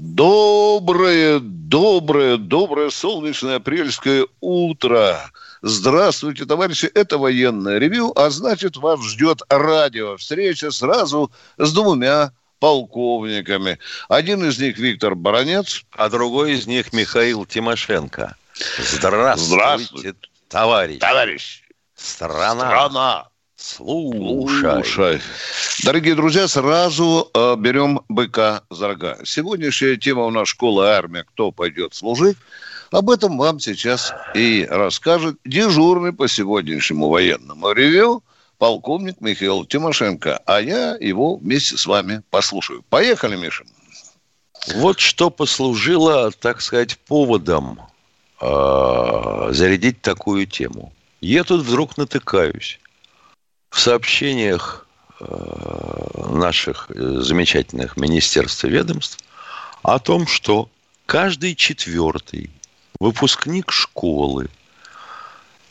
Доброе, доброе, доброе солнечное апрельское утро. Здравствуйте, товарищи, это военное ревю, а значит, вас ждет радио. Встреча сразу с двумя полковниками. Один из них Виктор Баранец. А другой из них Михаил Тимошенко. Здравствуйте, Здравствуйте. товарищ. Товарищ, Страна. страна, Слушай. Слушай. Дорогие друзья, сразу э, берем быка за рога. Сегодняшняя тема у нас школа и армия. Кто пойдет служить? Об этом вам сейчас и расскажет дежурный по сегодняшнему военному ревю полковник Михаил Тимошенко. А я его вместе с вами послушаю. Поехали, Миша. Вот что послужило, так сказать, поводом э, зарядить такую тему. Я тут вдруг натыкаюсь в сообщениях э, наших э, замечательных министерств и ведомств о том, что каждый четвертый выпускник школы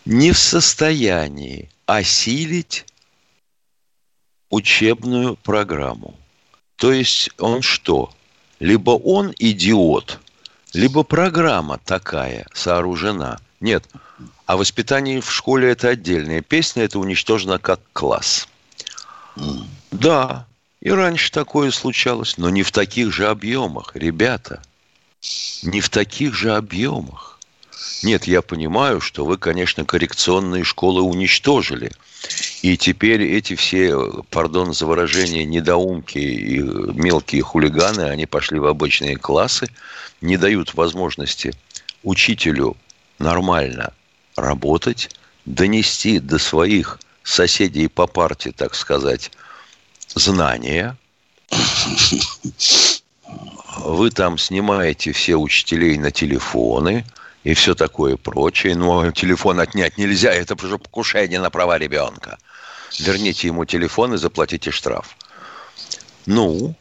не в состоянии осилить учебную программу. То есть он что? Либо он идиот, либо программа такая сооружена. Нет, а воспитание в школе это отдельная песня, это уничтожено как класс. Да, и раньше такое случалось, но не в таких же объемах, ребята. Не в таких же объемах. Нет, я понимаю, что вы, конечно, коррекционные школы уничтожили. И теперь эти все, пардон за выражение, недоумки и мелкие хулиганы, они пошли в обычные классы, не дают возможности учителю нормально работать, донести до своих соседей по парте, так сказать, знания. Вы там снимаете все учителей на телефоны и все такое прочее. Но телефон отнять нельзя, это уже покушение на права ребенка. Верните ему телефон и заплатите штраф. Ну,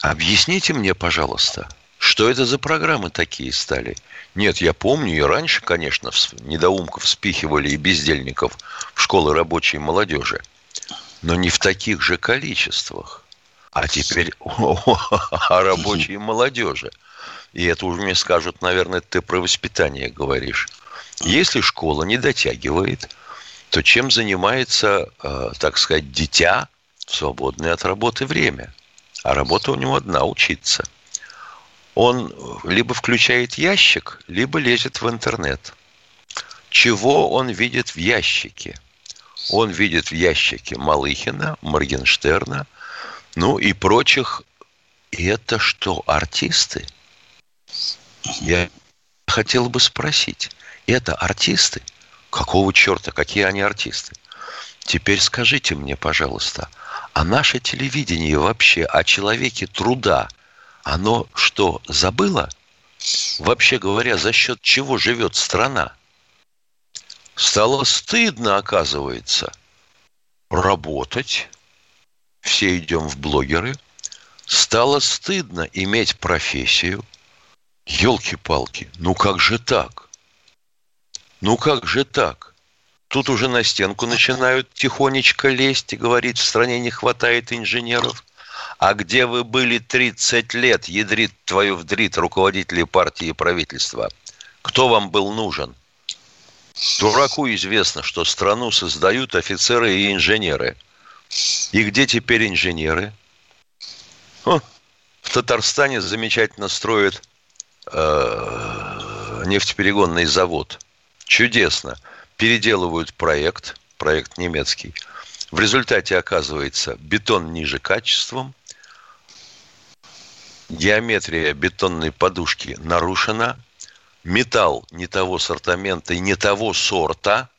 объясните мне, пожалуйста, что это за программы такие стали? Нет, я помню, и раньше, конечно, недоумков спихивали и бездельников в школы рабочей молодежи. Но не в таких же количествах. А теперь о рабочей молодежи. И это уже мне скажут, наверное, ты про воспитание говоришь. Если школа не дотягивает, то чем занимается, э, так сказать, дитя в свободное от работы время? А работа у него одна – учиться. Он либо включает ящик, либо лезет в интернет. Чего он видит в ящике? Он видит в ящике Малыхина, Моргенштерна, ну и прочих. И это что, артисты? Я хотел бы спросить, это артисты? Какого черта, какие они артисты? Теперь скажите мне, пожалуйста, а наше телевидение вообще о человеке труда, оно что, забыло? Вообще говоря, за счет чего живет страна? Стало стыдно, оказывается, работать. Все идем в блогеры. Стало стыдно иметь профессию. Елки-палки, ну как же так? Ну как же так? Тут уже на стенку начинают тихонечко лезть и говорить, в стране не хватает инженеров. А где вы были 30 лет, ядрит твою вдрит, руководители партии и правительства? Кто вам был нужен? Дураку известно, что страну создают офицеры и инженеры. И где теперь инженеры? О, в Татарстане замечательно строят э, нефтеперегонный завод. Чудесно. Переделывают проект, проект немецкий. В результате оказывается бетон ниже качеством, геометрия бетонной подушки нарушена, металл не того сортамента и не того сорта.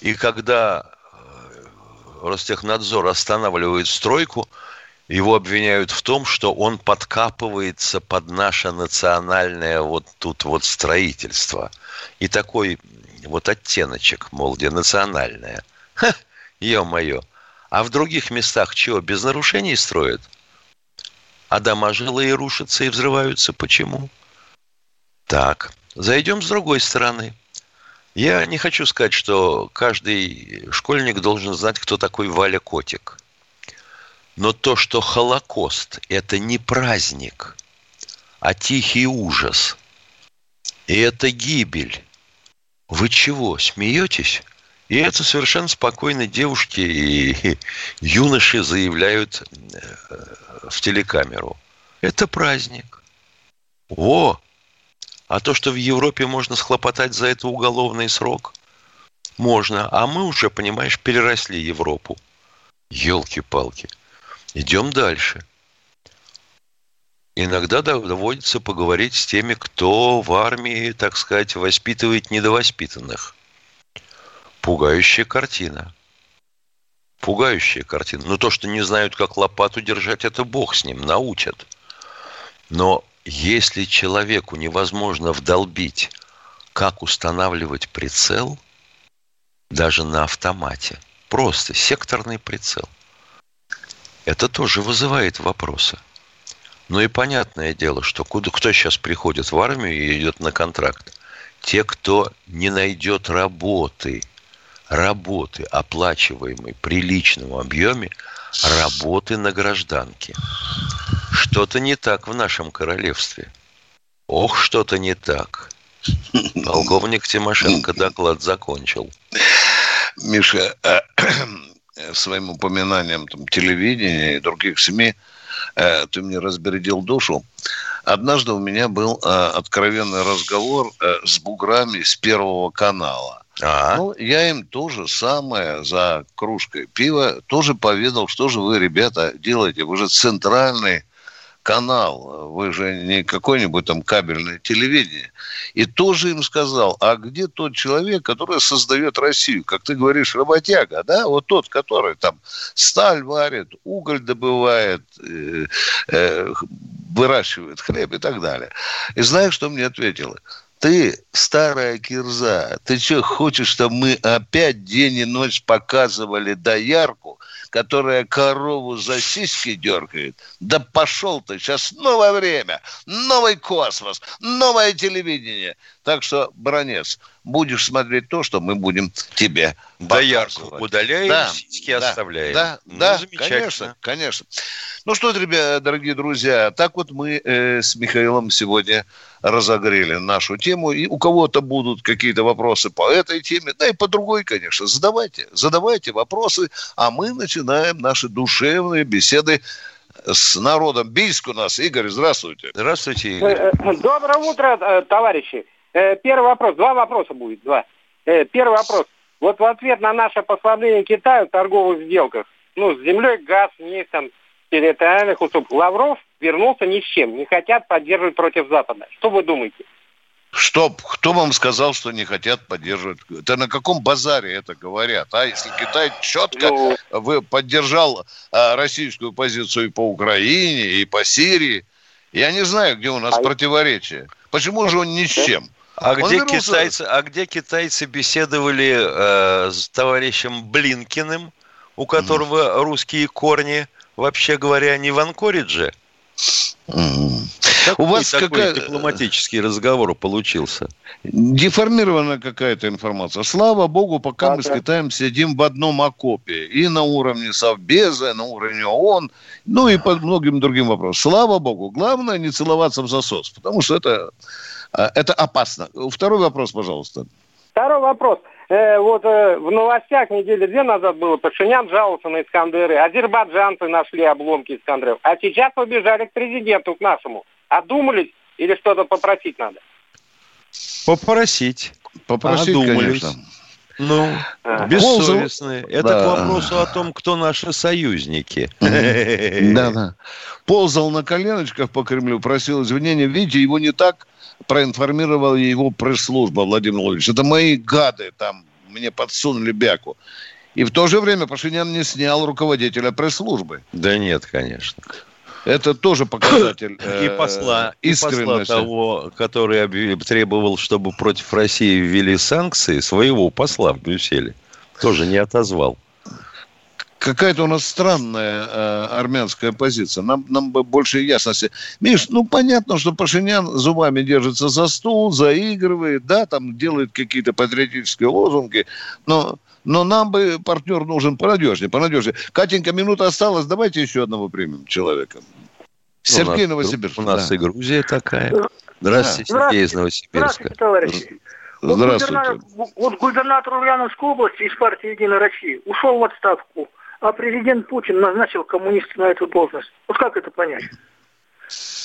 И когда э, Ростехнадзор останавливает стройку, Его обвиняют в том, что он подкапывается под наше национальное вот тут вот строительство. И такой вот оттеночек, мол, где национальное. Ха, ё-моё. А в других местах чего, без нарушений строят? А дома жилые рушатся и взрываются. Почему? Так, зайдем с другой стороны. Я не хочу сказать, что каждый школьник должен знать, кто такой Валя Котик. Но то, что Холокост – это не праздник, а тихий ужас, и это гибель. Вы чего, смеетесь? И это совершенно спокойно девушки и юноши заявляют э, в телекамеру. Это праздник. О! А то, что в Европе можно схлопотать за это уголовный срок, можно. А мы уже, понимаешь, переросли Европу. Елки-палки. Идем дальше. Иногда доводится поговорить с теми, кто в армии, так сказать, воспитывает недовоспитанных. Пугающая картина. Пугающая картина. Но то, что не знают, как лопату держать, это бог с ним, научат. Но если человеку невозможно вдолбить, как устанавливать прицел, даже на автомате, просто секторный прицел, это тоже вызывает вопросы. Ну и понятное дело, что куда, кто сейчас приходит в армию и идет на контракт? Те, кто не найдет работы – работы, оплачиваемой приличном объеме, работы на гражданке. Что-то не так в нашем королевстве. Ох, что-то не так. Полковник Тимошенко доклад закончил. Миша, э, своим упоминанием там, телевидения и других СМИ э, ты мне разбередил душу. Однажды у меня был э, откровенный разговор с буграми с Первого канала. А-а. Ну, я им тоже самое за кружкой пива тоже поведал, что же вы, ребята, делаете. Вы же центральный канал, вы же не какое-нибудь там кабельное телевидение. И тоже им сказал, а где тот человек, который создает Россию? Как ты говоришь, работяга, да? Вот тот, который там сталь варит, уголь добывает, э, э, выращивает хлеб и так далее. И знаешь, что мне ответили? Ты, старая кирза, ты что, хочешь, чтобы мы опять день и ночь показывали доярку, которая корову за сиськи дергает? Да пошел ты, сейчас новое время, новый космос, новое телевидение. Так что, бронец, будешь смотреть то, что мы будем тебе Доярку удаляем, да, сиськи да, оставляем. Да, ну, да, конечно, конечно. Ну что, ребята, дорогие друзья, так вот мы э, с Михаилом сегодня разогрели нашу тему. И у кого-то будут какие-то вопросы по этой теме, да и по другой, конечно. Задавайте, задавайте вопросы, а мы начинаем наши душевные беседы с народом. Бийск у нас. Игорь, здравствуйте. Здравствуйте, Игорь. Э, э, доброе утро, э. Первый вопрос. Два вопроса будет. Два. Первый вопрос. Вот в ответ на наше послабление Китаю в торговых сделках, ну, с землей, газ, нефть, там, территориальных уступ, Лавров вернулся ни с чем. Не хотят поддерживать против Запада. Что вы думаете? Стоп, кто вам сказал, что не хотят поддерживать? Это на каком базаре это говорят? А если Китай четко ну... вы поддержал а, российскую позицию и по Украине, и по Сирии, я не знаю, где у нас а... противоречие. Почему же он ни с чем? А где, вернулся... китайцы, а где китайцы беседовали э, с товарищем Блинкиным, у которого mm. русские корни, вообще говоря, не в Анкоридже? У вас такой какая... дипломатический разговор получился? Деформирована какая-то информация. Слава богу, пока а, мы да. с Китаем сидим в одном окопе. И на уровне Совбеза, на уровне ООН, ну и по многим другим вопросам. Слава богу. Главное не целоваться в засос, потому что это, это опасно. Второй вопрос, пожалуйста. Второй вопрос. Э, вот э, в новостях недели две назад было, Пашинян жаловался на Искандеры, азербайджанцы нашли обломки Искандеров, а сейчас побежали к президенту, к нашему. Одумались или что-то попросить надо? Попросить. Попросить, Одумались. конечно. Ну, а. бессовестные. Это да. к вопросу о том, кто наши союзники. Да, да. Ползал на коленочках по Кремлю, просил извинения. Видите, его не так проинформировала его пресс-служба, Владимир Владимирович. Это мои гады там мне подсунули бяку. И в то же время Пашинян не снял руководителя пресс-службы. Да нет, конечно. Это тоже показатель и посла, и посла того, который требовал, чтобы против России ввели санкции, своего посла в Брюсселе, тоже не отозвал. Какая-то у нас странная э, армянская позиция. Нам, нам бы больше ясности. Миш, ну понятно, что Пашинян зубами держится за стул, заигрывает, да, там делает какие-то патриотические лозунги, но но нам бы партнер нужен понадежнее, понадежнее. Катенька, минута осталась, давайте еще одного примем человека. Сергей у нас, Новосибирск. У нас да. и Грузия такая. Здравствуйте, да. Сергей из Новосибирска. Здравствуйте, товарищи. Здравствуйте. Вот, вот губернатор Ульяновской области из партии «Единая Россия» ушел в отставку, а президент Путин назначил коммуниста на эту должность. Вот как это понять?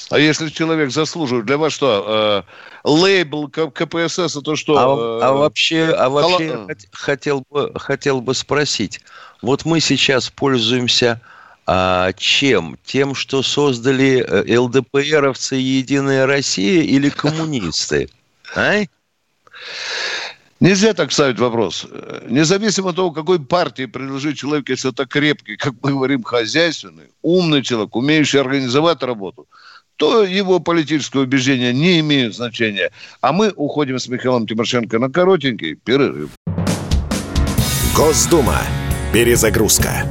А если человек заслуживает, для вас что, э, лейбл КПСС, это что? А, э, а вообще, а вообще Хол... хотел, бы, хотел бы спросить. Вот мы сейчас пользуемся а, чем? Тем, что создали э, ЛДПРовцы Единая Россия или коммунисты? А? Нельзя так ставить вопрос. Независимо от того, какой партии принадлежит человек, если это крепкий, как мы говорим, хозяйственный, умный человек, умеющий организовать работу – то его политические убеждения не имеют значения. А мы уходим с Михаилом Тимошенко на коротенький перерыв. Госдума. Перезагрузка.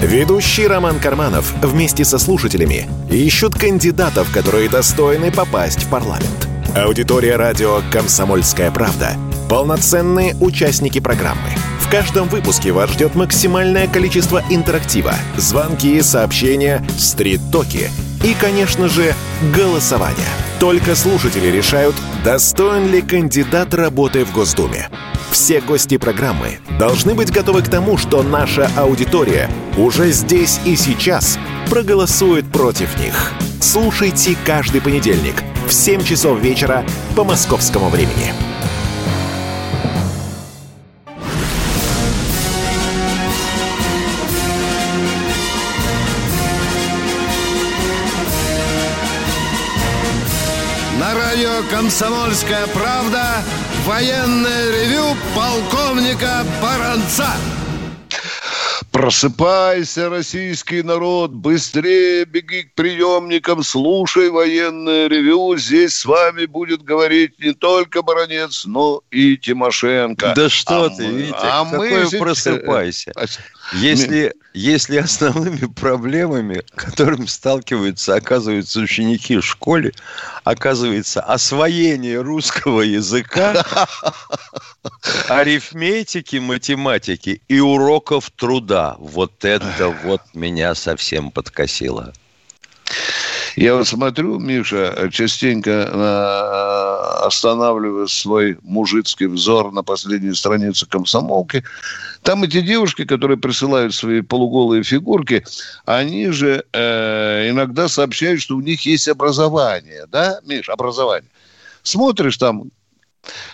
Ведущий Роман Карманов вместе со слушателями ищут кандидатов, которые достойны попасть в парламент. Аудитория радио «Комсомольская правда» — полноценные участники программы. В каждом выпуске вас ждет максимальное количество интерактива, звонки, сообщения, стрит-токи — и, конечно же, голосование. Только слушатели решают, достоин ли кандидат работы в Госдуме. Все гости программы должны быть готовы к тому, что наша аудитория уже здесь и сейчас проголосует против них. Слушайте каждый понедельник в 7 часов вечера по московскому времени. «Комсомольская правда» военное ревю полковника Баранца. Просыпайся, российский народ, быстрее беги к приемникам, слушай военное ревю. Здесь с вами будет говорить не только Баранец, но и Тимошенко. Да что а ты, мы, Витя, а какой мы просыпайся. Если, если основными проблемами, которыми сталкиваются, оказываются ученики в школе, оказывается освоение русского языка, арифметики, математики и уроков труда. Вот это вот меня совсем подкосило. Я вот смотрю, Миша, частенько э, останавливаю свой мужицкий взор на последней странице комсомолки. Там эти девушки, которые присылают свои полуголые фигурки, они же э, иногда сообщают, что у них есть образование. Да, Миш, образование. Смотришь там,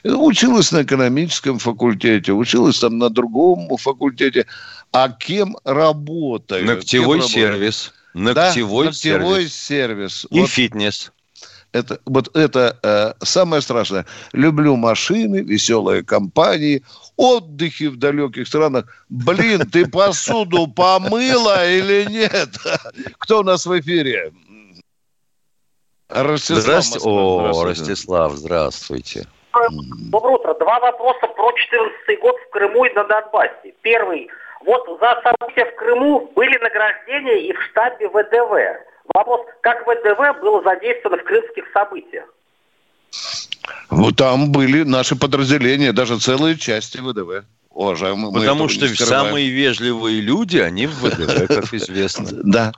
Училась на экономическом факультете, училась там на другом факультете. А кем работает? Ногтевой кем сервис. Ногтевой, да, ногтевой сервис. сервис. И вот. фитнес. Это, вот это э, самое страшное. Люблю машины, веселые компании, отдыхи в далеких странах. Блин, ты посуду помыла или нет? Кто у нас в эфире? Ростислав. Здравствуйте. О. Ростислав, здравствуйте. Доброе утро. Два вопроса про 2014 год в Крыму и на Донбассе. Первый – вот за события в Крыму были награждения и в штабе ВДВ. Вопрос, как ВДВ было задействовано в крымских событиях? Вот там были наши подразделения, даже целые части ВДВ. Уважаемые, Потому что самые вежливые люди, они в ВДВ, как известно. Да.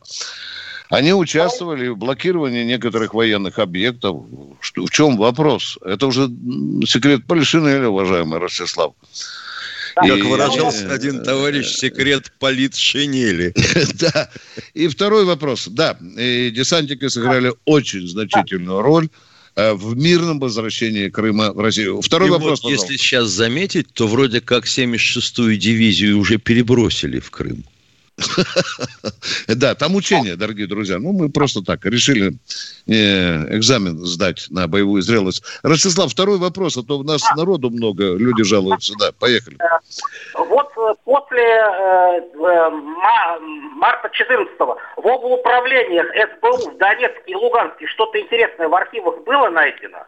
Они участвовали в блокировании некоторых военных объектов. В чем вопрос? Это уже секрет Полишинеля, уважаемый Ростислав. Как выражался один товарищ, секрет политшинели. Да. И второй вопрос. Да, десантники сыграли очень значительную роль э, в мирном возвращении Крыма в Россию. Второй и вопрос, вот, если сейчас заметить, то вроде как 76-ю дивизию уже перебросили в Крым. Да, там учения, дорогие друзья. Ну, мы просто так решили э, экзамен сдать на боевую зрелость. Ростислав, второй вопрос, а то у нас народу много, люди жалуются. Да, поехали. Вот после э, э, марта 14 в облуправлениях СБУ в Донецке и Луганске что-то интересное в архивах было найдено?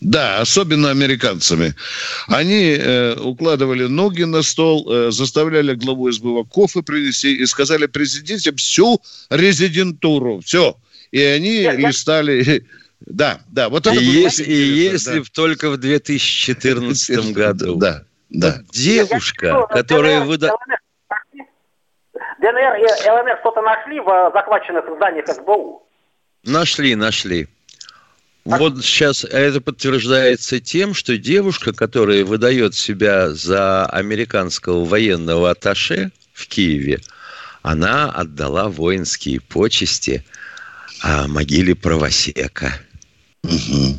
Да, особенно американцами. Они э, укладывали ноги на стол, э, заставляли главу СБУ кофе принести и сказали президенте всю резидентуру. Все. И они Нет, листали... Да, да. Вот это и если, и если да. только в 2014 году. Да, да. Девушка, которая выдала... ДНР и ЛНР что-то нашли в захваченных зданиях СБУ? Нашли, нашли. Вот сейчас это подтверждается тем, что девушка, которая выдает себя за американского военного атташе в Киеве, она отдала воинские почести а, могиле правосека. Угу.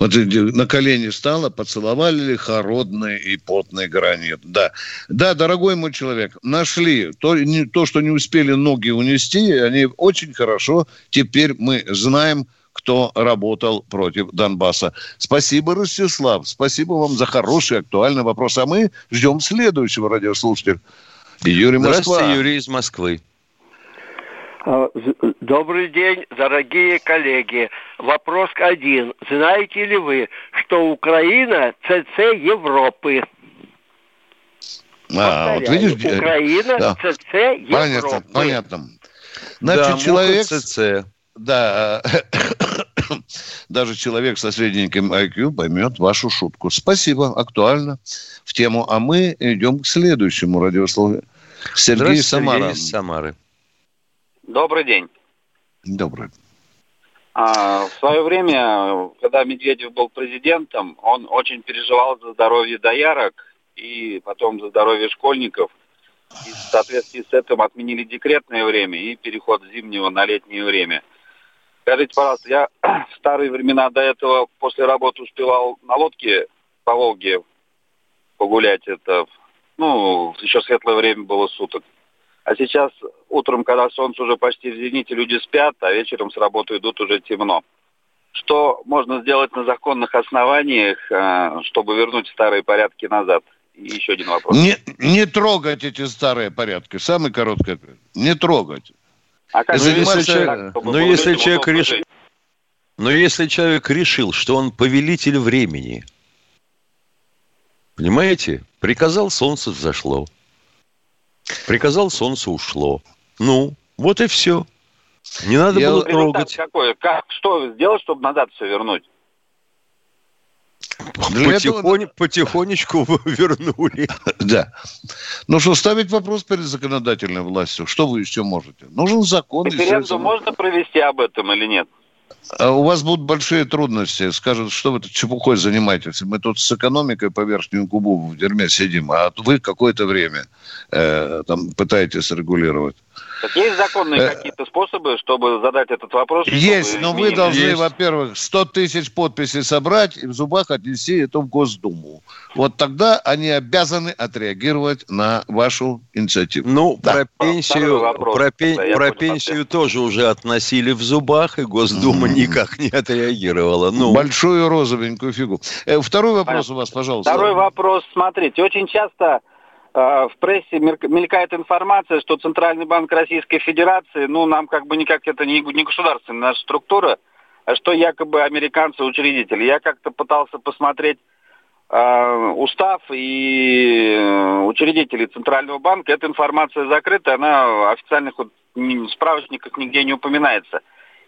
Вот на колени стала, поцеловали холодный и потный гранит. Да, да, дорогой мой человек, нашли то, не, то, что не успели ноги унести, они очень хорошо. Теперь мы знаем, кто работал против Донбасса. Спасибо, Ростислав. Спасибо вам за хороший, актуальный вопрос. А мы ждем следующего радиослушателя. Юрий Москва. Здравствуйте, Юрий из Москвы. А, добрый день, дорогие коллеги. Вопрос один. Знаете ли вы, что Украина ЦЦ Европы? А, вот видишь, Украина да. ЦЦ Европы. Понятно, понятно. Значит, да, человек... ЦЦ. Да, даже человек со средненьким IQ поймет вашу шутку. Спасибо, актуально в тему. А мы идем к следующему радиословию. Сергей Самара. Сергей Самары. Добрый день. Добрый. А, в свое время, когда Медведев был президентом, он очень переживал за здоровье доярок и потом за здоровье школьников. И в соответствии с этим отменили декретное время и переход с зимнего на летнее время. Скажите, пожалуйста, я в старые времена до этого после работы успевал на лодке по Волге погулять. Это, ну, еще светлое время было суток. А сейчас утром, когда солнце уже почти в зените, люди спят, а вечером с работы идут уже темно. Что можно сделать на законных основаниях, э, чтобы вернуть старые порядки назад? И еще один вопрос. Не, не трогать эти старые порядки. Самый короткий ответ. Не трогать. А как ну, если, человек, так, ну, если человек решил, но если человек решил, что он повелитель времени, понимаете, приказал, солнце взошло. Приказал, солнце ушло. Ну, вот и все. Не надо Я было трогать. Какой? Как, что сделать, чтобы назад все вернуть? Потихонь, этого... Потихонечку вернули. Да. Ну что, ставить вопрос перед законодательной властью? Что вы еще можете? Нужен закон. Референдум можно провести об этом или нет? А у вас будут большие трудности. Скажут, что вы тут чепухой занимаетесь. Мы тут с экономикой по верхнему губу в дерьме сидим, а вы какое-то время э, там пытаетесь регулировать. Так есть законные э, какие-то способы, чтобы задать этот вопрос? Есть, но вы должны, есть. во-первых, 100 тысяч подписей собрать и в зубах отнести это в Госдуму. Вот тогда они обязаны отреагировать на вашу инициативу. Ну, да. про пенсию, вопрос, про, пен, про пенсию тоже уже относили в зубах, и Госдума mm-hmm. никак не отреагировала. Ну. Большую розовенькую фигу. Э, второй вопрос у вас, пожалуйста. Второй вопрос, смотрите, очень часто Э, в прессе мелькает информация, что Центральный банк Российской Федерации, ну, нам как бы никак это не, не государственная наша структура, а что якобы американцы учредители. Я как-то пытался посмотреть э, устав и э, учредителей Центрального банка. Эта информация закрыта, она в официальных вот, справочниках нигде не упоминается.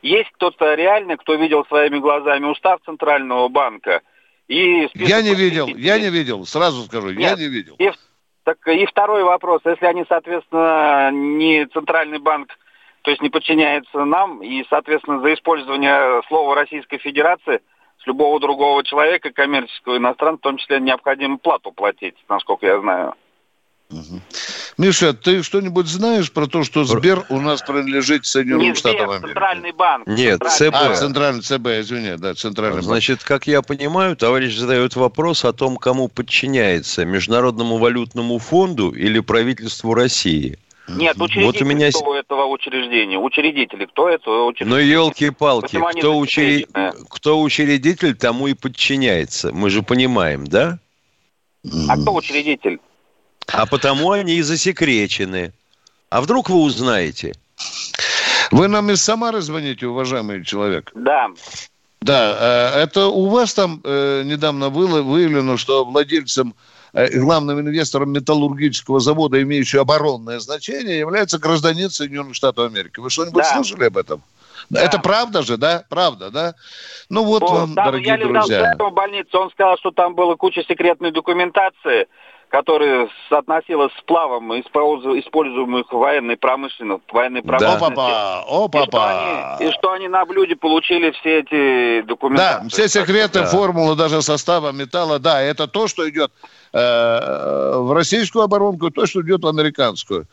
Есть кто-то реально, кто видел своими глазами устав Центрального банка? И я не видел, я не видел, сразу скажу, Нет. я не видел. И, так и второй вопрос. Если они, соответственно, не центральный банк, то есть не подчиняются нам, и, соответственно, за использование слова Российской Федерации с любого другого человека, коммерческого иностранца, в том числе необходимо плату платить, насколько я знаю. Угу. Миша, ты что-нибудь знаешь про то, что Сбер у нас принадлежит Соединенным Не Штатам Америки? Центральный банк. Нет, центральный. ЦБ. А, центральный ЦБ, извини, да, центральный Значит, банк. как я понимаю, товарищ задает вопрос о том, кому подчиняется Международному валютному фонду или правительству России. Нет, учредитель вот у меня... кто этого учреждения? Учредители, кто это учредитель? Ну, елки-палки, кто, учред... кто учредитель, тому и подчиняется. Мы же понимаем, да? А кто учредитель? А потому они и засекречены. А вдруг вы узнаете? Вы нам из Самары звоните, уважаемый человек? Да. Да, э, это у вас там э, недавно было выявлено, что владельцем э, главным инвестором металлургического завода, имеющего оборонное значение, является гражданин Соединенных Штатов Америки. Вы что-нибудь Да. слышали об этом? Да. Это правда же, да? Правда, да? Ну вот О, вам, там дорогие я летал друзья. в больницу, он сказал, что там была куча секретной документации, которая соотносилась с плавом, использу- используемых в военной промышленности. Военной промышленности. Опа-па, И что, опа-па. они, и что они на блюде получили все эти Да, документы. все секреты, Да. формулы даже состава металла, да, это то, что идет э, в российскую оборонку, то, что идет в американскую.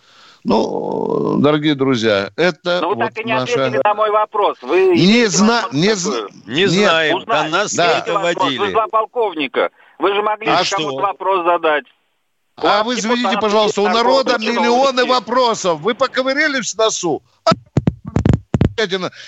Ну, дорогие друзья, это Но вы вот так и не наша... ответили на мой вопрос. Вы Не зна- не зна- Не знаем, Узнать. а нас Да. Третий вопрос. Вы два полковника. Вы же могли А кому-то вопрос задать. А вы извините, пожалуйста, у народа миллионы вопросов. Вы поковырялись в носу?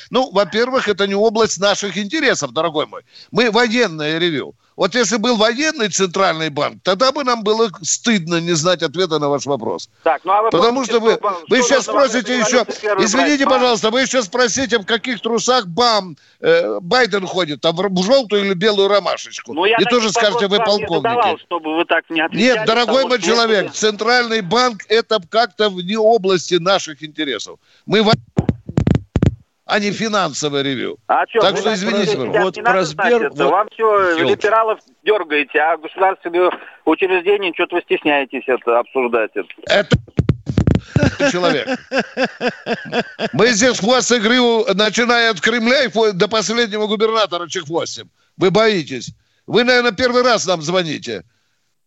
Ну, во-первых, это не область наших интересов, дорогой мой. Мы военное ревю. Вот если был военный центральный банк, тогда бы нам было стыдно не знать ответа на ваш вопрос. Так, ну, а вы Потому что вы, что- вы сейчас спросите еще, извините, брать? пожалуйста, вы еще спросите, в каких трусах бам э, Байден ходит, там в желтую или белую ромашечку. Ну, я И тоже скажете, вы не задавал, полковники. чтобы вы так не отвечали. Нет, дорогой мой человек, Центральный банк это как-то вне области наших интересов. Мы а не финансовое ревю. А что, Так вы что извините, сейчас вот про Сбер, вот Вам все ёлки. либералов дергаете, а государственные учреждения что-то вы стесняетесь это обсуждать. Это. Это человек. Мы здесь хвост игры, начиная от Кремля и до последнего губернатора чехвостим. Вы боитесь. Вы, наверное, первый раз нам звоните.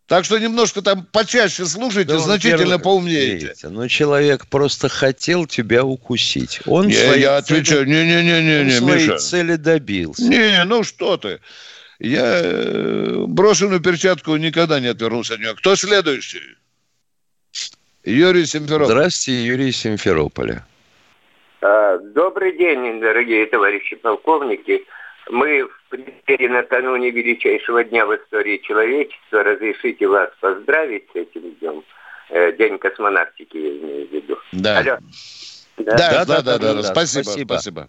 Так что немножко там почаще слушайте, Да значительно первый- поумнеете. Видите, Ну, человек просто хотел тебя укусить. Он Не, своей я цели- отвечаю, не-не-не-не, он своей Миша. цели добился. Не, ну что ты. Я э, брошенную перчатку никогда не отвернулся от нее. Кто следующий? Юрий Симферов. Здравствуйте, Юрий Симферополя. А, Добрый день, дорогие товарищи полковники. Мы в преддверии накануне величайшего дня в истории человечества. Разрешите вас поздравить с этим днем. Э, День космонавтики, я имею в виду. Да. Алло. Да, да, да, да, да, да. Спасибо, Спасибо. спасибо.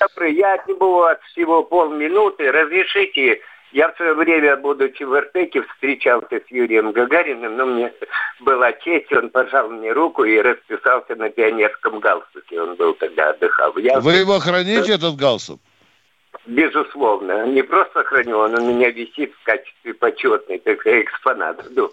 Добрый, Я отниму от всего полминуты. Разрешите, я в свое время, будучи в Иртеке, встречался с Юрием Гагариным, но мне была честь, он пожал мне руку и расписался на пионерском галстуке. Он был тогда отдыхал. Я Вы его храните, этот галстук? Безусловно. Не просто храню, он у меня висит в качестве почетный, так сказать, экспонат. Ну,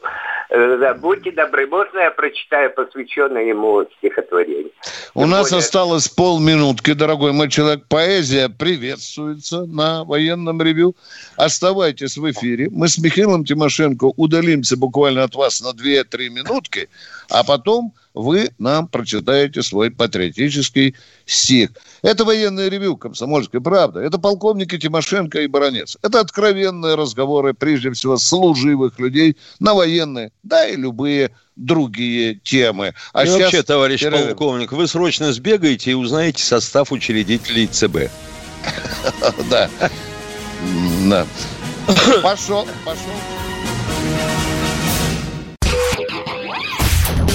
да, будьте добры, можно я прочитаю посвященное ему стихотворение? У Тем нас более- осталось полминутки, дорогой мой человек. Поэзия приветствуется на военном ревю. Оставайтесь в эфире. Мы с Михаилом Тимошенко удалимся буквально от вас на 2-3 минутки, а потом вы нам прочитаете свой патриотический стих. Это военное ревю «Комсомольская правда». Это полковники Тимошенко и Баранец. Это откровенные разговоры, прежде всего, служивых людей на военные, да и любые другие темы. А и сейчас вообще, товарищ перерыв. полковник, вы срочно сбегаете и узнаете состав учредителей ЦБ. Да. Да. Пошел, пошел.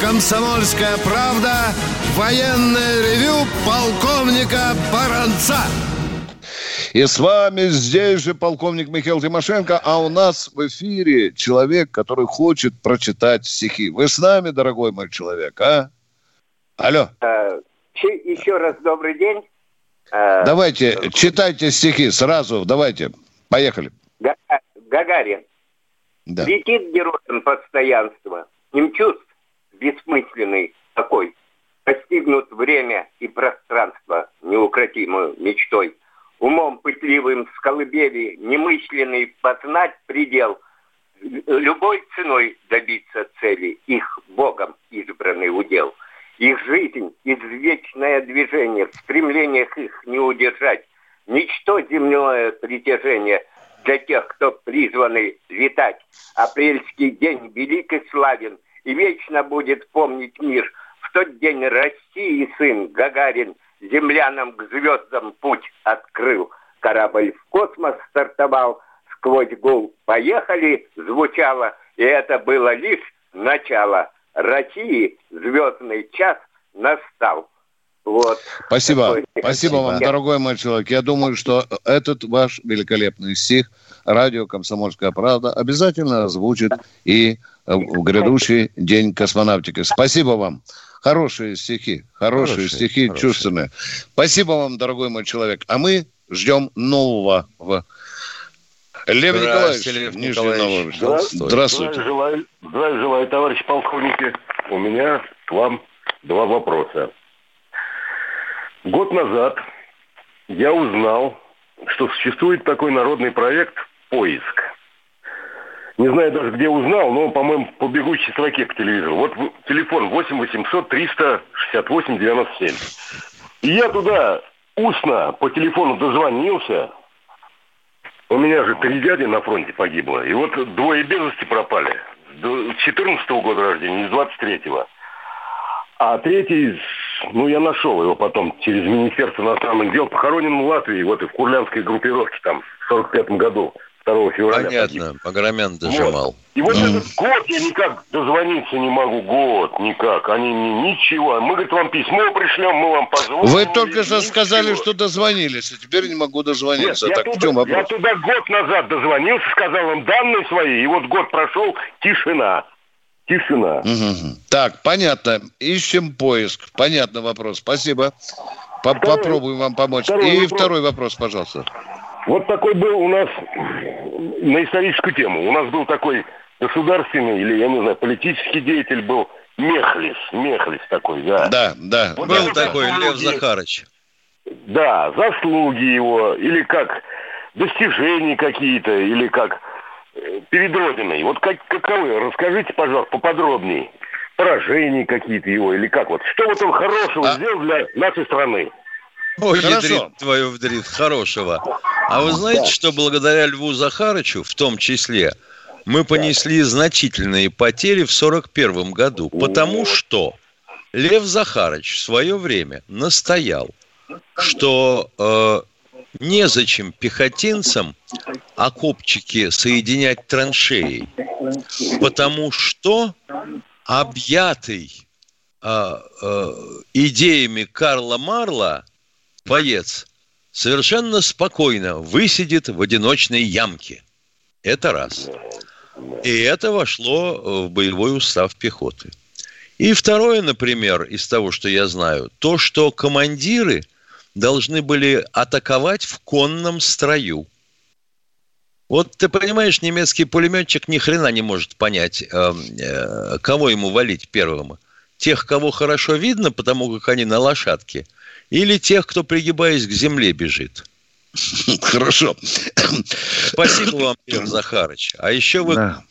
«Комсомольская правда» военное ревю полковника Баранца. И с вами здесь же полковник Михаил Тимошенко, а у нас в эфире человек, который хочет прочитать стихи. Вы с нами, дорогой мой человек, а? Алло. А, еще раз добрый день. Э, давайте, читайте стихи сразу, давайте. Поехали. Гагарин. Да. Летит героем постоянства. Им чувств бессмысленный такой. Постигнут время и пространство неукротимую мечтой. Умом пытливым с колыбели немысленный познать предел. Любой ценой добиться цели, их Богом избранный удел. Их жизнь – извечное движение, в стремлениях их не удержать. Ничто земное притяжение для тех, кто призваны летать. Апрельский день велик и славен, и вечно будет помнить мир. В тот день России сын Гагарин землянам к звездам путь открыл. Корабль в космос стартовал, сквозь гул «Поехали!» звучало, и это было лишь начало. России звездный час настал. Вот. Спасибо. Такой... Спасибо вам, дорогой мой человек. Я думаю, что этот ваш великолепный стих радио «Комсомольская правда» обязательно озвучит и в грядущий день космонавтики. Спасибо вам. Хорошие стихи, хорошие, хорошие стихи, хорошие. чувственные. Спасибо вам, дорогой мой человек. А мы ждем нового в Лев Николаевич, Лев Николаевич. Здравствуйте. Здравствуйте. Здравия желаю, здравия желаю, товарищ полковники. У меня к вам два вопроса. Год назад я узнал, что существует такой народный проект «Поиск». Не знаю даже, где узнал, но, по-моему, по бегущей строке по телевизору. Вот телефон 8 800 368 97. И я туда устно по телефону дозвонился. У меня же три дяди на фронте погибло. И вот двое без пропали. С 14 -го года рождения, с 23-го. А третий, ну, я нашел его потом через Министерство иностранных дел, похоронен в Латвии, вот и в курлянской группировке там в 45 году. 2 февраля. Понятно, Погромян дожимал. Вот. И вот mm. этот год я никак дозвониться не могу, год никак. Они мне ничего. Мы, говорит, вам письмо пришлем, мы вам позвоним. Вы только что сказали, что дозвонились, а теперь не могу дозвониться. Нет, так, я, туда, я туда год назад дозвонился, сказал им данные свои, и вот год прошел, тишина. Тишина. Угу. Так, понятно. Ищем поиск. Понятно вопрос. Спасибо. По второй, Попробуем вам помочь. Второй И вопрос. второй вопрос, пожалуйста. Вот такой был у нас на историческую тему. У нас был такой государственный или, я не знаю, политический деятель был Мехлис. Мехлис такой, да. Да, да. Вот был такой заслуги, Лев Захарович. Да, заслуги его, или как достижения какие-то, или как э, перед Родиной. Вот как, каковы? Расскажите, пожалуйста, поподробнее. Поражения какие-то его, или как вот. Что вот он хорошего а... сделал для нашей страны? Ой, ядрит твою вдрит, хорошего. А вы знаете, что благодаря Льву Захарычу, в том числе, мы понесли значительные потери в 1941 году, потому что Лев Захарыч в свое время настоял, что э, незачем пехотинцам окопчики соединять траншеей, потому что объятый э, э, идеями Карла Марла боец совершенно спокойно высидит в одиночной ямке. Это раз. И это вошло в боевой устав пехоты. И второе, например, из того, что я знаю, то, что командиры должны были атаковать в конном строю. Вот ты понимаешь, немецкий пулеметчик ни хрена не может понять, э, э, кого ему валить первым. Тех, кого хорошо видно, потому как они на лошадке – или тех, кто, пригибаясь к земле, бежит? Хорошо. Спасибо вам, Петр Захарыч. А еще вы да.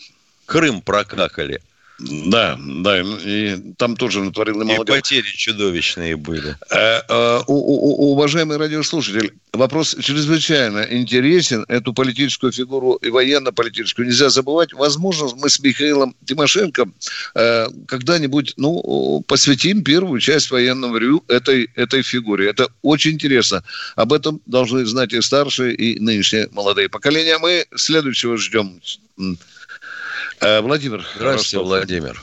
Крым прокакали – да, да, и там тоже натворил немало И потери чудовищные были. Э, э, у, у, уважаемый радиослушатель, вопрос чрезвычайно интересен. Эту политическую фигуру и военно-политическую нельзя забывать. Возможно, мы с Михаилом Тимошенко э, когда-нибудь ну, посвятим первую часть военного ревю этой, этой фигуре. Это очень интересно. Об этом должны знать и старшие, и нынешние молодые поколения. Мы следующего ждем. Э, Владимир. Здравствуйте, Ростов. Владимир.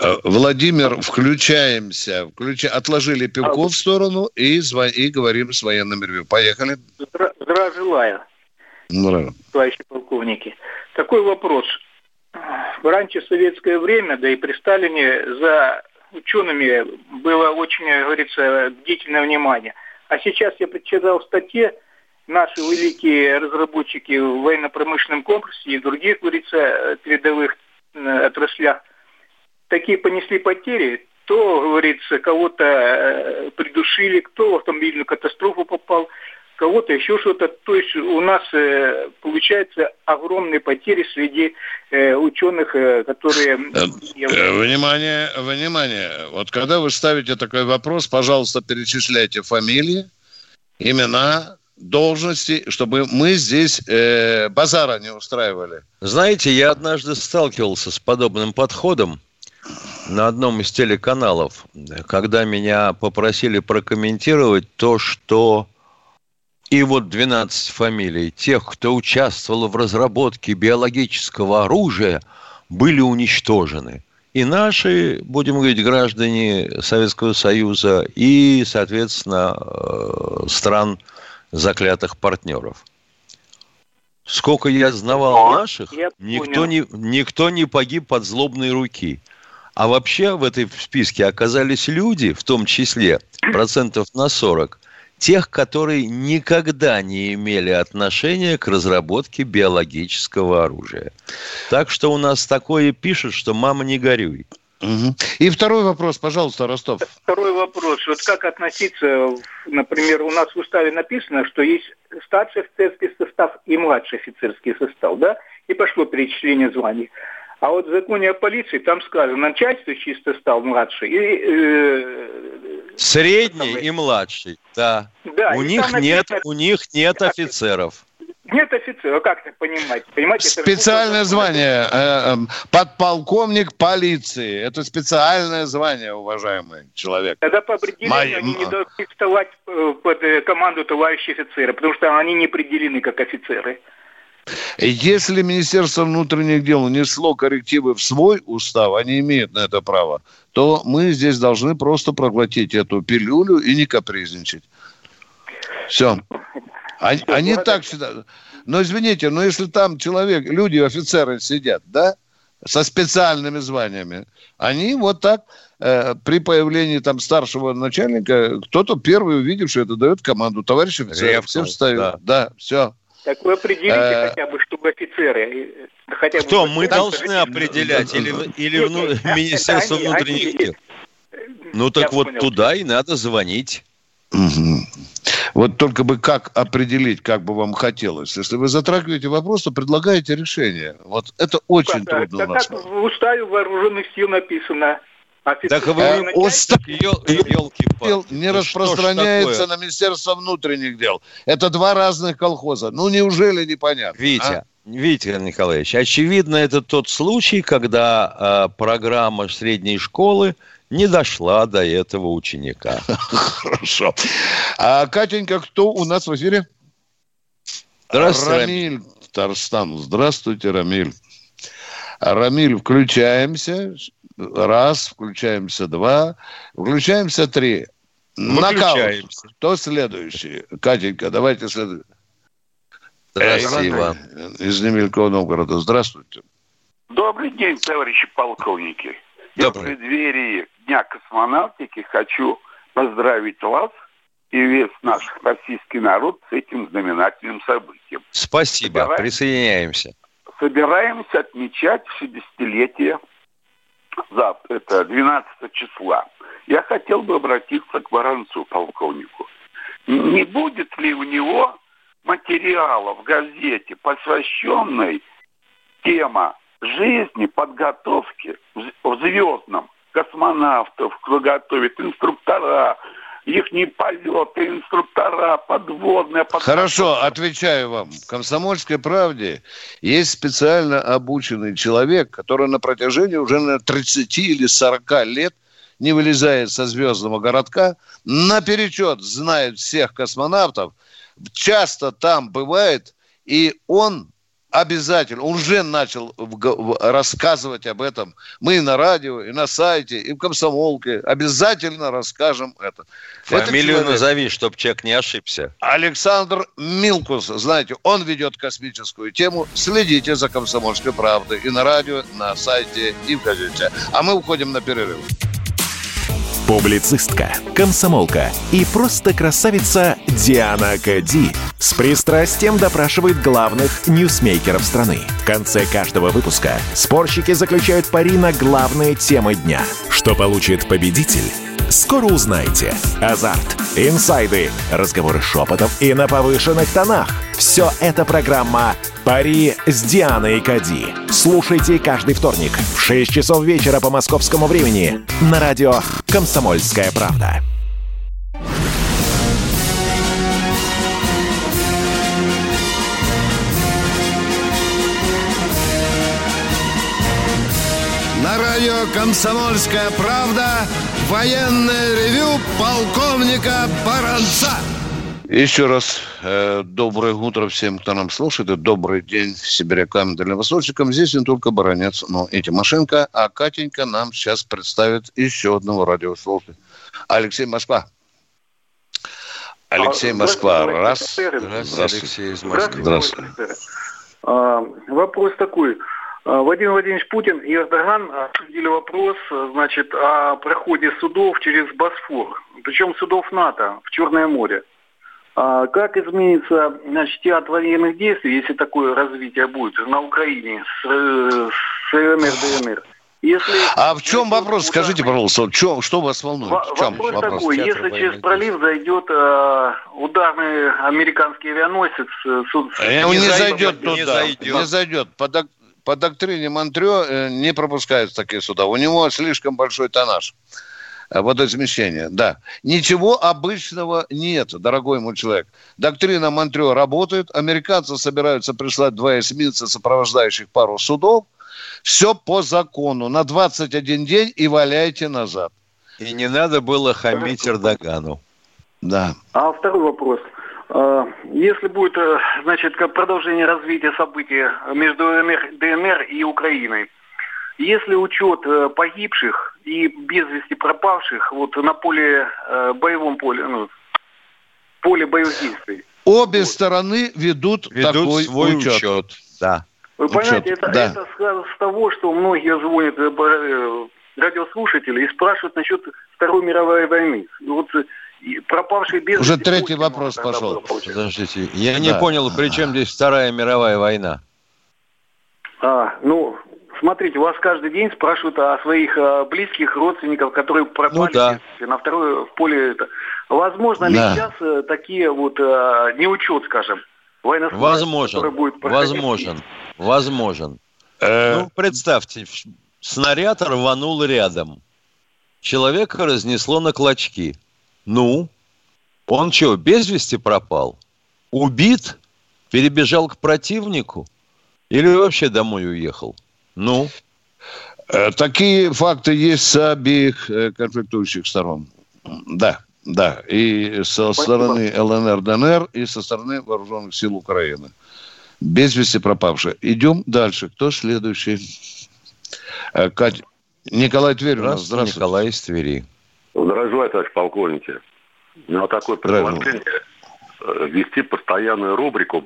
Э, Владимир, включаемся. Включ... Отложили пивко в сторону и, зв... и говорим с военным ревью. Поехали. Здравия желаю. Здравия. Товарищи полковники. Такой вопрос. В раньше советское время, да и при Сталине, за учеными было очень, говорится, бдительное внимание. А сейчас я прочитал в статье, наши великие разработчики в военно-промышленном комплексе и в других, говорится, передовых э, отраслях такие понесли потери, то, говорится, кого-то э, придушили, кто в автомобильную катастрофу попал, кого-то еще что-то. То есть у нас э, получается огромные потери среди э, ученых, э, которые... Внимание, внимание. Вот когда вы ставите такой вопрос, пожалуйста, перечисляйте фамилии, имена, должности, чтобы мы здесь э, базара не устраивали. Знаете, я однажды сталкивался с подобным подходом на одном из телеканалов, когда меня попросили прокомментировать то, что и вот 12 фамилий тех, кто участвовал в разработке биологического оружия, были уничтожены. И наши, будем говорить, граждане Советского Союза, и, соответственно, э, стран заклятых партнеров. Сколько я знавал наших, никто не, никто не погиб под злобной руки. А вообще в этой списке оказались люди, в том числе процентов на 40, тех, которые никогда не имели отношения к разработке биологического оружия. Так что у нас такое пишут, что мама не горюй. Угу. И второй вопрос, пожалуйста, Ростов. Второй вопрос. Вот как относиться, например, у нас в уставе написано, что есть старший офицерский состав и младший офицерский состав, да? И пошло перечисление званий. А вот в законе о полиции там сказано, начальство чисто стал младший и э, Средний и младший, да. да у, них нет, у них нет офицеров. Нет офицера, как так понимать? Понимаете, специальное звание, э, эм, подполковник полиции. Это специальное звание, уважаемый человек. Тогда по определению Май... они не должны вставать э, под э, команду товарища офицера, потому что они не определены как офицеры. Если Министерство внутренних дел внесло коррективы в свой устав, они имеют на это право, то мы здесь должны просто проглотить эту пилюлю и не капризничать. Все. Они, они так всегда... Но извините, но если там человек, люди, офицеры сидят, да, со специальными званиями, они вот так э, при появлении там старшего начальника, кто-то первый увидевший это дает команду, товарищ офицер, все встают. Да. да, все. Так вы определите э, хотя бы, чтобы офицеры... Э, хотя бы Кто, мы должны определять или, или вну... Министерство внутренних дел? Ну так вот туда и надо звонить. Вот только бы как определить, как бы вам хотелось. Если вы затрагиваете вопрос, то предлагаете решение. Вот это очень так, трудно. Так, как в уставе вооруженных сил написано, так вы э, устав не распространяется на Министерство внутренних дел. Это два разных колхоза. Ну, неужели непонятно? Витя, а? Витя Николаевич, очевидно, это тот случай, когда э, программа средней школы не дошла до этого ученика. Хорошо. А, Катенька, кто у нас в эфире? Здравствуйте, Рамиль. Тарстан. Здравствуйте, Рамиль. Рамиль, включаемся. Раз, включаемся два, включаемся три. Нокаут. Кто следующий? Катенька, давайте следующий. Здравствуйте, Иван. Из Немелькова Новгорода. Здравствуйте. Добрый день, товарищи полковники. Я в преддверии Дня космонавтики хочу поздравить вас и весь наш российский народ с этим знаменательным событием. Спасибо, Собираем, присоединяемся. Собираемся отмечать 60-летие завтра, это 12 числа, я хотел бы обратиться к Воронцу, полковнику. Не будет ли у него материала в газете, посвященной тема жизни, подготовки в звездном космонавтов, кто готовит инструктора, их не полеты, инструктора, подводные. Подготовка. Хорошо, отвечаю вам. В «Комсомольской правде» есть специально обученный человек, который на протяжении уже на 30 или 40 лет не вылезает со звездного городка, наперечет знает всех космонавтов, часто там бывает, и он Обязательно. Он уже начал рассказывать об этом. Мы и на радио, и на сайте, и в комсомолке. Обязательно расскажем это. Фамилию это назови, чтобы человек не ошибся. Александр Милкус. Знаете, он ведет космическую тему. Следите за «Комсомольской правдой» и на радио, на сайте, и в газете. А мы уходим на перерыв. Публицистка, комсомолка и просто красавица Диана Кади с пристрастием допрашивает главных ньюсмейкеров страны. В конце каждого выпуска спорщики заключают пари на главные темы дня. Что получит победитель? Скоро узнаете. Азарт, инсайды, разговоры шепотов и на повышенных тонах. Все это программа «Пари с Дианой Кади». Слушайте каждый вторник в 6 часов вечера по московскому времени на радио «Комсомольская правда». Радио «Комсомольская правда» военное ревю полковника Баранца. Еще раз э, доброе утро всем, кто нам слушает. И добрый день сибирякам и дальневосточникам. Здесь не только Баранец, но и Тимошенко. А Катенька нам сейчас представит еще одного радиослушателя. Алексей Москва. Алексей Москва. Раз. Здравствуйте, Алексей из Москвы. Здравствуйте. А, вопрос такой. А, Владимир Владимирович Путин и Эрдоган обсудили вопрос значит, о проходе судов через Босфор, причем судов НАТО в Черное море. А как изменится значит, театр военных действий, если такое развитие будет на Украине с, с ЛНР, ДНР? Если, а в чем вопрос? Ударный... Скажите, пожалуйста, в чем, что вас волнует? В чем вопрос, вопрос такой, если через пролив зайдет э, ударный американский авианосец... Э, суд, э, он не, не зайдет туда, не зайдет. Не зайдет. По, док, по доктрине Монтрё э, не пропускаются такие суда. У него слишком большой тоннаж. Э, водоизмещения. Да. Ничего обычного нет, дорогой мой человек. Доктрина Монтрё работает. Американцы собираются прислать два эсминца, сопровождающих пару судов. Все по закону. На 21 день и валяйте назад. И не надо было хамить Эрдогану. Да. А второй вопрос. А, если будет, э, значит, продолжение развития событий между ДНР и Украиной, если учет э, погибших и без вести пропавших вот на поле, э, боевом поле, ну, поле боевых действий. Обе вот. стороны ведут, ведут такой свой учет. учет. Да. Вы учет. понимаете, это, да. это с, с того, что многие звонят э, радиослушатели и спрашивают насчет Второй мировой войны. Вот пропавшие без Уже третий вопрос пошел. Подождите, я да. не понял, при чем здесь Вторая мировая война? А, ну, Смотрите, у вас каждый день спрашивают о своих э, близких родственников, которые пропали ну, да. на второе в поле. Это. Возможно ли сейчас э, такие вот э, неучет, скажем, Возможен, будет возможен, возможен. Ну, представьте, снаряд рванул рядом. Человека разнесло на клочки. Ну, он что, без вести пропал? Убит? Перебежал к противнику? Или вообще домой уехал? Ну? Э, такие факты есть с обеих э, конфликтующих сторон. Да, да. И со стороны ЛНР, ДНР, и со стороны вооруженных сил Украины. Без вести пропавшие. Идем дальше. Кто следующий? Э, Кать... Николай Тверь у нас. Здравствуйте. Николай из Твери. Здравствуйте, товарищ полковники. Меня такое предложение вести постоянную рубрику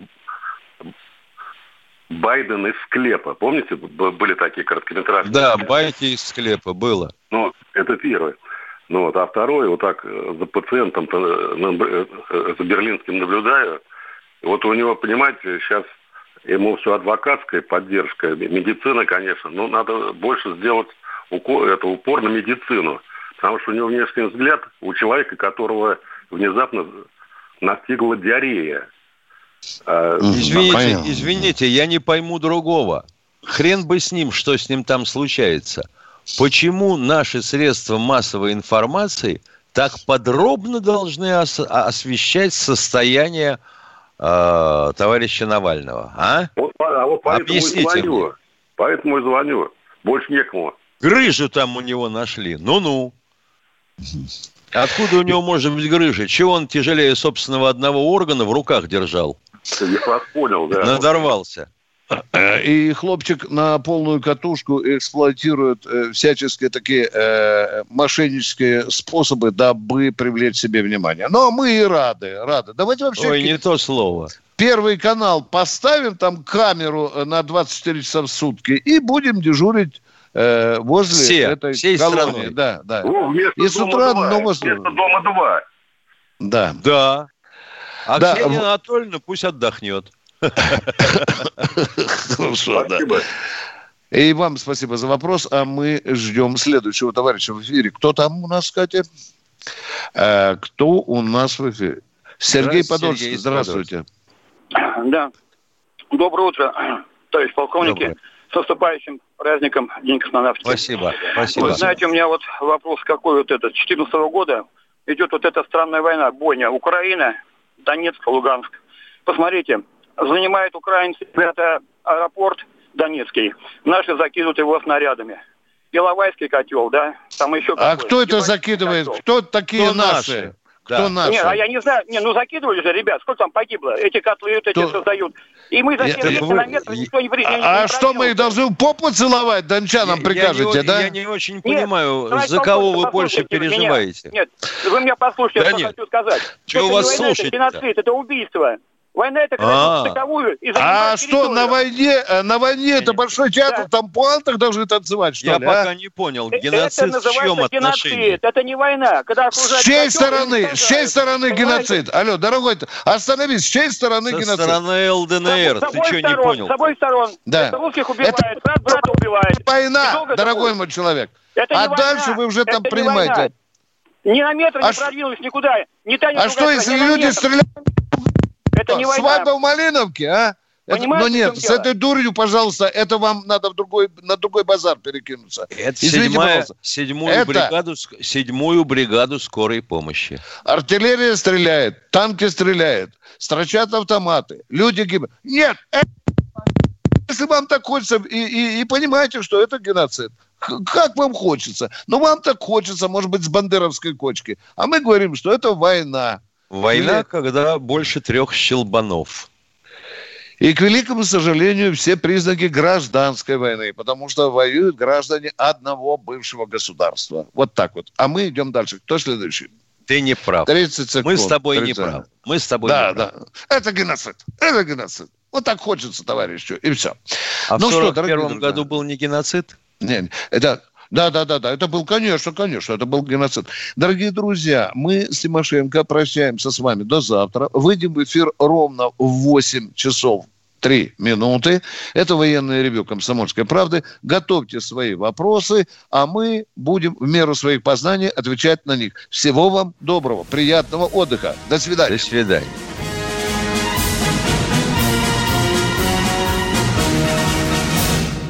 Байден из склепа. Помните, были такие короткометражки? Да, байки из склепа было. Ну, это первое. Ну вот, а второе, вот так э, за пациентом э, э, за берлинским наблюдаю. Вот у него, понимаете, сейчас ему все адвокатская поддержка, медицина, конечно, но надо больше сделать укор, это упор на медицину. Потому что у него внешний взгляд у человека, которого внезапно настигла диарея. А, извините, извините, я не пойму другого. Хрен бы с ним, что с ним там случается. Почему наши средства массовой информации так подробно должны ос- освещать состояние э, товарища Навального? А? Вот, а вот поэтому Объясните звоню. Мне. Поэтому и звоню. Больше некому. Грыжу там у него нашли. Ну-ну. Откуда у него может быть грыжа? Чего он тяжелее собственного одного органа в руках держал? Я вас понял, да. Надорвался. Э, и хлопчик на полную катушку эксплуатирует э, всяческие такие э, мошеннические способы, дабы привлечь себе внимание. Но мы и рады, рады. Давайте вообще... Ой, не то слово. Первый канал поставим, там камеру на 24 часа в сутки, и будем дежурить э, возле все, этой всей колонии. Страной. Да, да. О, вместо И с утра дома дома два. Вместо дома два. Да. Да. А Да, Ксения Анатольевна пусть отдохнет. Хорошо, да. И вам спасибо за вопрос, а мы ждем следующего товарища в эфире. Кто там у нас, Катя? Э, кто у нас в эфире? Сергей Подольский, Сергей здравствуйте. Да. Доброе утро, товарищ полковники. Доброе. С наступающим праздником День космонавтики. Спасибо, спасибо. Вы знаете, у меня вот вопрос какой вот этот. С 14 года идет вот эта странная война, бойня. Украина, Донецк, Луганск. Посмотрите, занимает украинцы это аэропорт Донецкий. Наши закидывают его снарядами. Иловайский котел, да? Там еще А какой? кто это закидывает? котел. Кто такие Кто наши? наши? Кто Да. наши? Не, а я не знаю, не, ну закидывали же, ребят, сколько там погибло? Эти котлы эти То- создают. И мы за Я- 7 вы- километров никто не, при- не- А, не что мы их должны попу целовать, дончанам Я- прикажете, я, не, да? я не очень Нет, понимаю, товарищ за кого вы больше послушайте меня. переживаете. Нет, вы меня послушайте, Да что нет. хочу сказать. Чего это вас не война, это геноцид, это убийство. Война это когда А. таковую А что, на войне, э, на войне это большой театр, там пуантах должны танцевать, что Я ли, пока а? не понял, Э, геноцид это в называется чем отношении? геноцид, это не война. Когда С чьей стороны, с чьей стороны геноцид? Алло, дорогой, остановись, с чьей стороны Со геноцид? стороны ЛДНР, С ты что не сторон, понял? С обоих сторон. Да. Это русских убивает, брат брата убивает. Война, дорогой мой человек. Это а дальше вы уже там принимаете. Ни на метр А не ш- продвинулись никуда. А что, если люди стреляют? Война. Свадьба в Малиновке, а? Это- Понимаете, но нет, с дело? этой дурью, пожалуйста, это вам надо в другой, на другой базар перекинуться. Это Извините, седьмая, пожалуйста. седьмую, Это- бригаду, седьмую бригаду скорой помощи. Артиллерия стреляет, танки стреляют, строчат автоматы, люди гибнут. Нет, это- если вам так хочется, и, и- и понимаете, что это геноцид. Как вам хочется? Ну, вам так хочется, может быть, с бандеровской кочки. А мы говорим, что это война. Война, Или- когда больше трех щелбанов. И, к великому сожалению, все признаки гражданской войны, потому что воюют граждане одного бывшего государства. Вот так вот. А мы идем дальше. Кто следующий? Ты не прав. 30 секунд. Мы с тобой не 30. правы. Мы с тобой Да, не правы. да. Это геноцид. Это геноцид. Вот так хочется, товарищу. И все. А Ну в что, 41 дорогие друзья? году был не геноцид? Не, это, да, да, да, да, это был, конечно, конечно, это был геноцид. Дорогие друзья, мы с Тимошенко прощаемся с вами до завтра. Выйдем в эфир ровно в 8 часов 3 минуты. Это военное ревю «Комсомольской правды». Готовьте свои вопросы, а мы будем в меру своих познаний отвечать на них. Всего вам доброго, приятного отдыха. До свидания. До свидания.